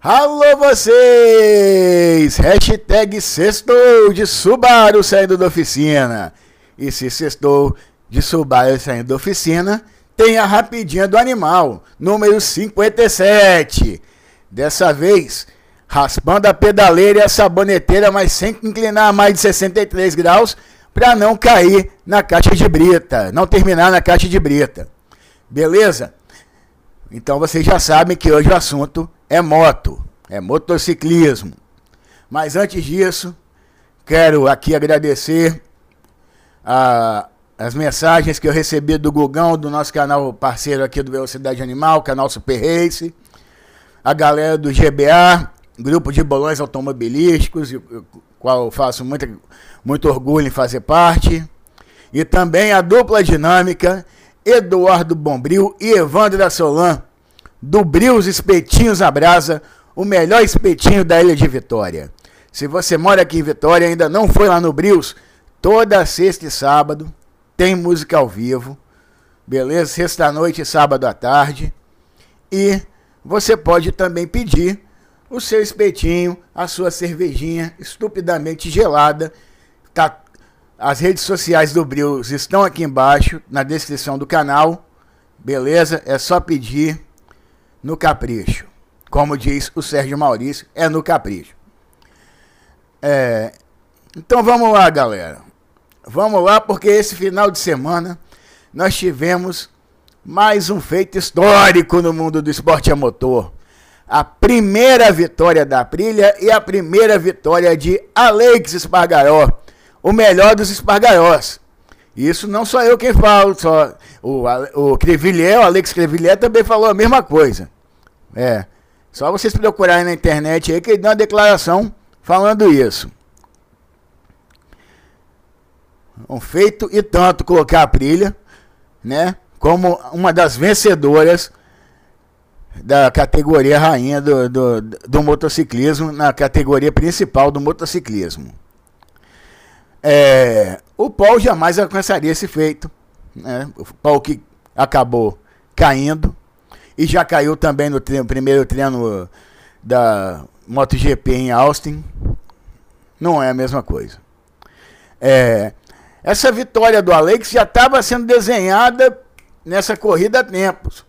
Alô vocês! Hashtag sextou de Subaru saindo da oficina. E se sextou de Subaru saindo da oficina, tem a rapidinha do animal, número 57. Dessa vez, raspando a pedaleira e a saboneteira, mas sem inclinar a mais de 63 graus, para não cair na caixa de brita, não terminar na caixa de brita. Beleza? Então vocês já sabem que hoje o assunto é moto, é motociclismo. Mas antes disso, quero aqui agradecer a, as mensagens que eu recebi do Gugão, do nosso canal parceiro aqui do Velocidade Animal, canal Super Race, a galera do GBA, grupo de bolões automobilísticos, qual eu faço muito, muito orgulho em fazer parte, e também a dupla dinâmica Eduardo Bombril e Evandro da Solan, do Brios Espetinhos à Brasa, o melhor espetinho da Ilha de Vitória. Se você mora aqui em Vitória e ainda não foi lá no Brios, toda sexta e sábado tem música ao vivo, beleza? Sexta-noite e sábado à tarde. E você pode também pedir o seu espetinho, a sua cervejinha estupidamente gelada. Tá as redes sociais do Brios estão aqui embaixo, na descrição do canal. Beleza? É só pedir no capricho. Como diz o Sérgio Maurício, é no capricho. É, então vamos lá, galera. Vamos lá, porque esse final de semana nós tivemos mais um feito histórico no mundo do esporte a motor. A primeira vitória da Aprilia e a primeira vitória de Alex Espargaró o melhor dos espargaiós. Isso não sou eu quem falo, só o, o o Alex Crevillier também falou a mesma coisa. É, só vocês procurarem na internet aí que ele deu uma declaração falando isso. Um feito e tanto colocar a Prilha, né, como uma das vencedoras da categoria rainha do, do, do motociclismo, na categoria principal do motociclismo. É, o Paul jamais alcançaria esse feito. Né? O Paul que acabou caindo e já caiu também no treino, primeiro treino da MotoGP em Austin. Não é a mesma coisa. É, essa vitória do Alex já estava sendo desenhada nessa corrida há tempos.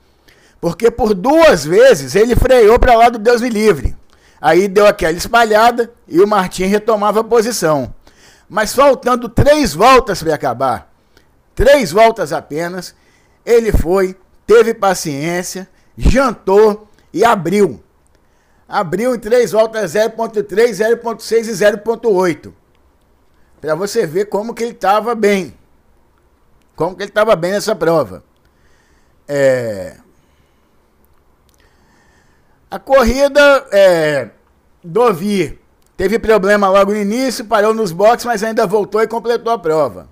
Porque por duas vezes ele freou para lá do Deus me livre. Aí deu aquela espalhada e o Martin retomava a posição. Mas faltando três voltas para acabar, três voltas apenas, ele foi, teve paciência, jantou e abriu. Abriu em três voltas 0.3, 0.6 e 0.8. Para você ver como que ele estava bem. Como que ele estava bem nessa prova. É... A corrida é, do Vir Teve problema logo no início, parou nos boxes, mas ainda voltou e completou a prova.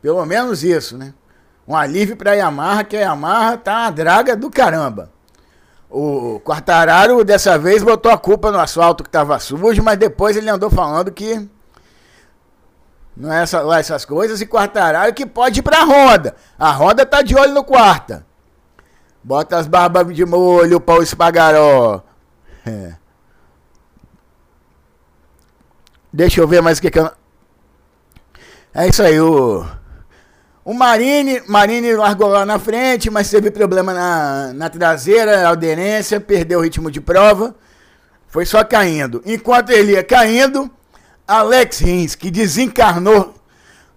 Pelo menos isso, né? Um alívio para a Yamaha, que a Yamaha tá uma draga do caramba. O Quartararo dessa vez botou a culpa no asfalto que estava sujo, mas depois ele andou falando que não é essa, lá essas coisas e Quartararo que pode ir para a Honda. A Honda tá de olho no quarta. Bota as barbas de molho para o espagaró. É. Deixa eu ver mais o que que eu... É isso aí, o... O Marine, Marine largou lá na frente, mas teve problema na, na traseira, aderência, perdeu o ritmo de prova. Foi só caindo. Enquanto ele ia caindo, Alex Rins, que desencarnou,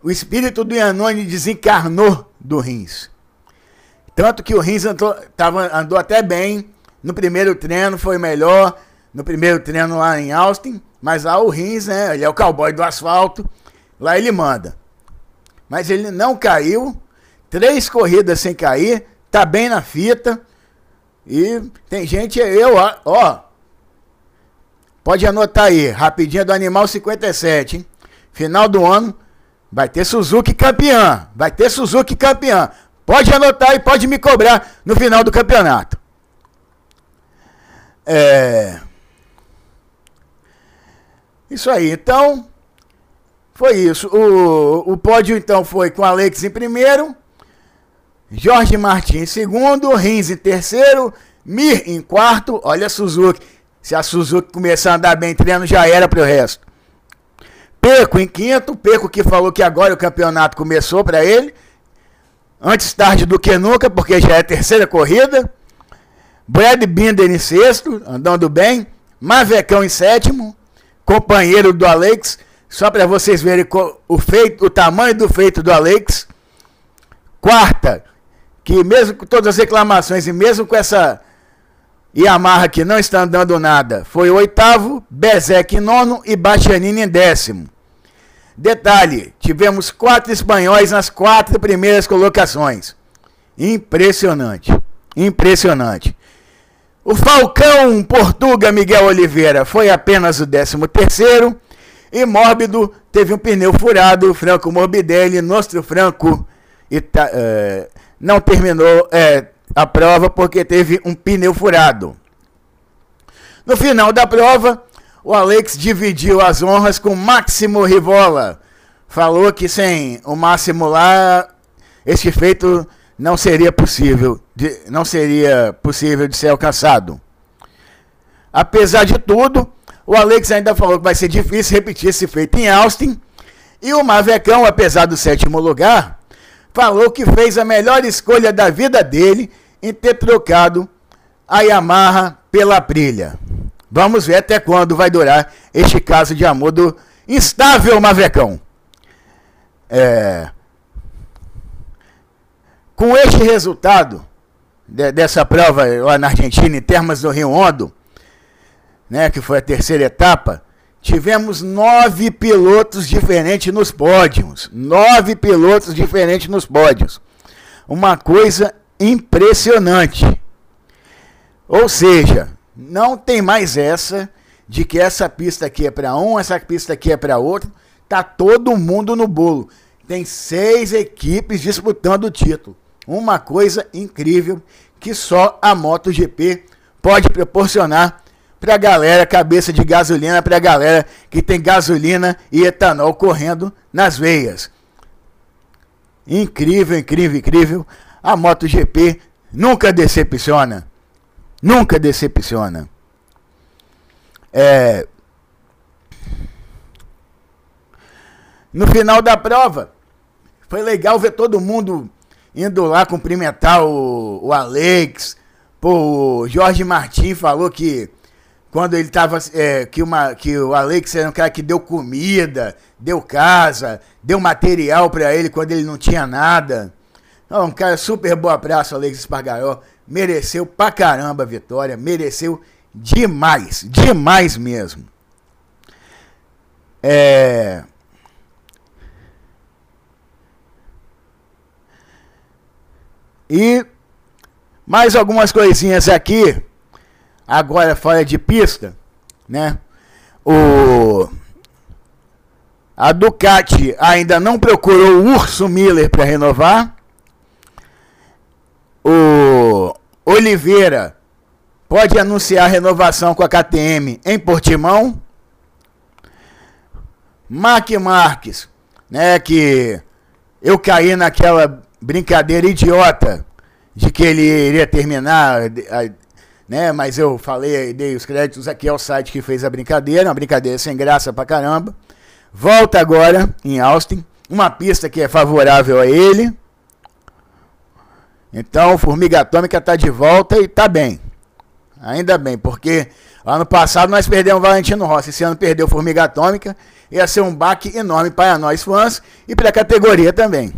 o espírito do Yanone desencarnou do Rins. Tanto que o Rins andou, tava, andou até bem. No primeiro treino foi melhor. No primeiro treino lá em Austin. Mas lá o Rins, né? Ele é o cowboy do asfalto. Lá ele manda. Mas ele não caiu. Três corridas sem cair. Tá bem na fita. E tem gente, eu, ó. Pode anotar aí. Rapidinho do Animal 57, hein? Final do ano. Vai ter Suzuki campeã. Vai ter Suzuki campeã. Pode anotar e pode me cobrar no final do campeonato. É. Isso aí, então, foi isso. O, o pódio, então, foi com Alex em primeiro, Jorge Martins em segundo, Rins em terceiro, Mir em quarto, olha Suzuki, Se a Suzuki começar a andar bem treino, já era para o resto. Perco em quinto, Perco que falou que agora o campeonato começou para ele. Antes tarde do que nunca, porque já é a terceira corrida. Brad Binder em sexto, andando bem. Mavecão em sétimo, companheiro do Alex. Só para vocês verem o, feito, o tamanho do feito do Alex. Quarta, que mesmo com todas as reclamações e mesmo com essa Yamaha que não está andando nada, foi oitavo, Bezek nono e Bastianini em décimo. Detalhe, tivemos quatro espanhóis nas quatro primeiras colocações. Impressionante, impressionante. O Falcão Portuga Miguel Oliveira foi apenas o décimo terceiro. E Mórbido teve um pneu furado. Franco Morbidelli, nosso Franco, é, não terminou é, a prova porque teve um pneu furado. No final da prova, o Alex dividiu as honras com Máximo Rivola. Falou que sem o Máximo lá, este feito não seria possível, de, não seria possível de ser alcançado. Apesar de tudo, o Alex ainda falou que vai ser difícil repetir esse feito em Austin. E o Mavecão, apesar do sétimo lugar, falou que fez a melhor escolha da vida dele em ter trocado a Yamaha pela Brilha. Vamos ver até quando vai durar este caso de amor do instável Mavecão. É, com este resultado de, dessa prova lá na Argentina, em termos do Rio Hondo, né, que foi a terceira etapa, tivemos nove pilotos diferentes nos pódios. Nove pilotos diferentes nos pódios. Uma coisa impressionante. Ou seja, não tem mais essa de que essa pista aqui é para um, essa pista aqui é para outro. Tá todo mundo no bolo. Tem seis equipes disputando o título. Uma coisa incrível que só a MotoGP pode proporcionar para a galera, cabeça de gasolina para a galera que tem gasolina e etanol correndo nas veias. Incrível, incrível, incrível. A MotoGP nunca decepciona. Nunca decepciona. É... No final da prova, foi legal ver todo mundo indo lá cumprimentar o, o Alex. Pô, o Jorge Martins falou que quando ele tava. É, que, uma, que o Alex era um cara que deu comida, deu casa, deu material para ele quando ele não tinha nada. Então, um cara super boa praça, Alex Espargaró. Mereceu pra caramba a vitória, mereceu demais, demais mesmo. É. E mais algumas coisinhas aqui, agora fora de pista, né? O a Ducati ainda não procurou o Urso Miller para renovar. O Oliveira pode anunciar renovação com a KTM em Portimão. Mark Marques, né, que eu caí naquela brincadeira idiota de que ele iria terminar, né? Mas eu falei, dei os créditos aqui ao site que fez a brincadeira, uma brincadeira sem graça pra caramba. Volta agora em Austin, uma pista que é favorável a ele. Então, Formiga Atômica tá de volta e tá bem. Ainda bem, porque ano passado nós perdemos o Valentino Rossi, esse ano perdeu Formiga Atômica, ia ser um baque enorme para nós fãs e para a categoria também.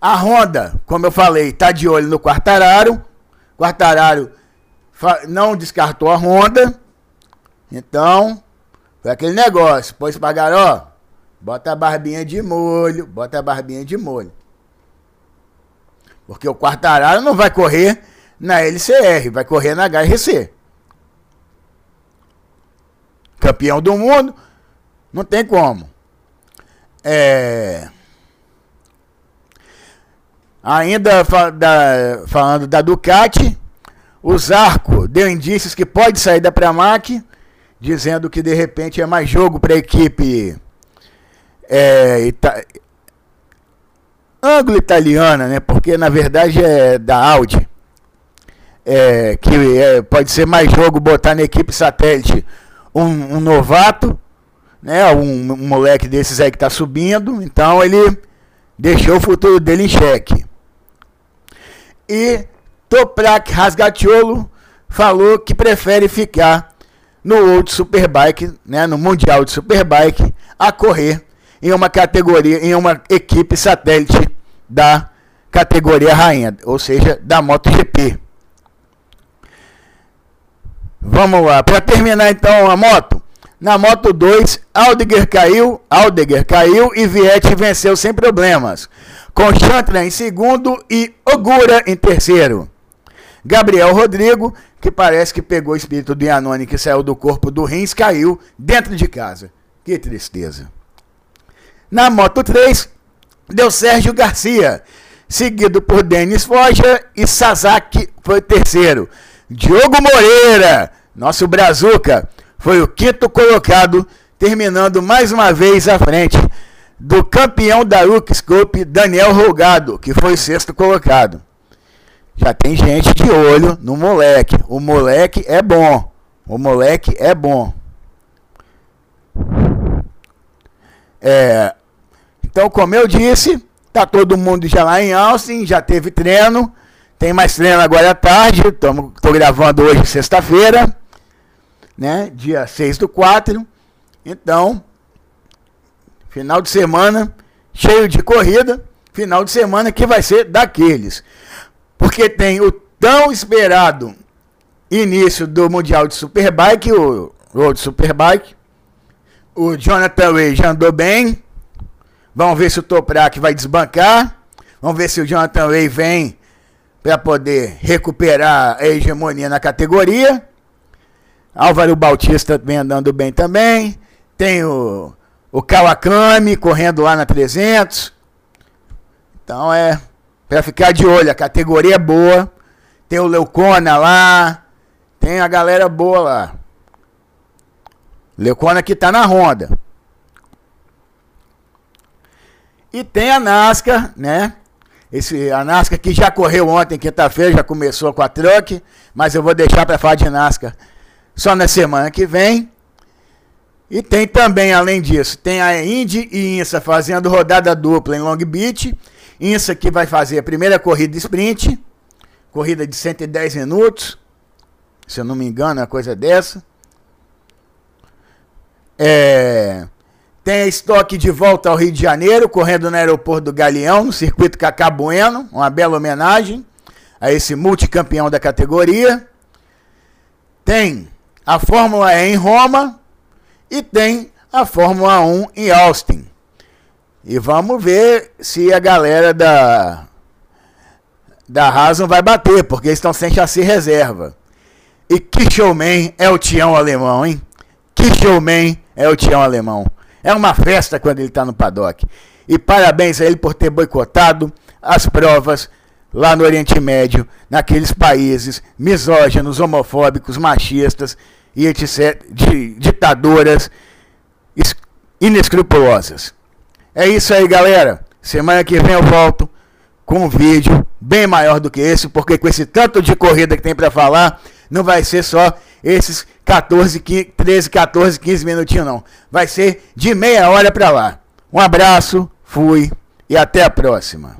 A Honda, como eu falei, está de olho no Quartararo. Quartararo não descartou a Honda. Então, foi aquele negócio. Pois pagaram, ó, bota a barbinha de molho, bota a barbinha de molho. Porque o Quartararo não vai correr na LCR, vai correr na HRC. Campeão do mundo, não tem como. É... Ainda da, falando da Ducati, o Zarco deu indícios que pode sair da Pramac, dizendo que de repente é mais jogo para a equipe é, ita anglo-italiana, né? Porque na verdade é da Audi. é, que é, pode ser mais jogo botar na equipe satélite um, um novato, né, um, um, moleque desses aí que está subindo, então ele deixou o futuro dele em xeque. E Toprak Rasgatiolo falou que prefere ficar no World Superbike, né, no Mundial de Superbike, a correr em uma categoria, em uma equipe satélite da categoria rainha, ou seja, da MotoGP. Vamos lá, para terminar então a moto. Na moto 2, Aldeguer caiu, Aldeguer caiu e Vietti venceu sem problemas. Com Chantra em segundo e Ogura em terceiro. Gabriel Rodrigo, que parece que pegou o espírito do Yanoni que saiu do corpo do Rins, caiu dentro de casa. Que tristeza. Na Moto 3, deu Sérgio Garcia, seguido por Denis Foja e Sasaki foi terceiro. Diogo Moreira, nosso Brazuca, foi o quinto colocado, terminando mais uma vez à frente do campeão da Scope, Daniel Rogado, que foi sexto colocado. Já tem gente de olho no moleque. O moleque é bom. O moleque é bom. É, então, como eu disse, tá todo mundo já lá em Austin, já teve treino. Tem mais treino agora à tarde. Estou gravando hoje, sexta-feira, né? Dia 6 do 4. Então, final de semana cheio de corrida. Final de semana que vai ser daqueles. Porque tem o tão esperado início do Mundial de Superbike, o Road Superbike. O Jonathan Way já andou bem. Vamos ver se o Toprak vai desbancar. Vamos ver se o Jonathan Way vem para poder recuperar a hegemonia na categoria. Álvaro Bautista vem andando bem também. Tem o, o Kawakami correndo lá na 300. Então é para ficar de olho. A categoria é boa. Tem o Leucona lá. Tem a galera boa lá. Leucona que tá na Honda. E tem a NASCAR, né? Esse, a NASCAR que já correu ontem, quinta-feira, já começou com a truck, mas eu vou deixar para falar de NASCAR só na semana que vem. E tem também, além disso, tem a Indy e INSA fazendo rodada dupla em Long Beach. INSA que vai fazer a primeira corrida sprint, corrida de 110 minutos, se eu não me engano, é uma coisa dessa. É, tem a estoque de volta ao Rio de Janeiro, correndo no aeroporto do Galeão, no circuito Cacá Bueno, uma bela homenagem a esse multicampeão da categoria. Tem a Fórmula E em Roma e tem a Fórmula 1 em Austin. E vamos ver se a galera da da não vai bater, porque eles estão sem chassi reserva. E que showman é o Tião Alemão, hein? Que showman é o Tião Alemão. É uma festa quando ele está no paddock. E parabéns a ele por ter boicotado as provas lá no Oriente Médio, naqueles países misóginos, homofóbicos, machistas e etc., de, ditadoras inescrupulosas. É isso aí, galera. Semana que vem eu volto com um vídeo bem maior do que esse, porque com esse tanto de corrida que tem para falar, não vai ser só esses 14, 15, 13, 14, 15 minutinhos, não. Vai ser de meia hora para lá. Um abraço, fui e até a próxima.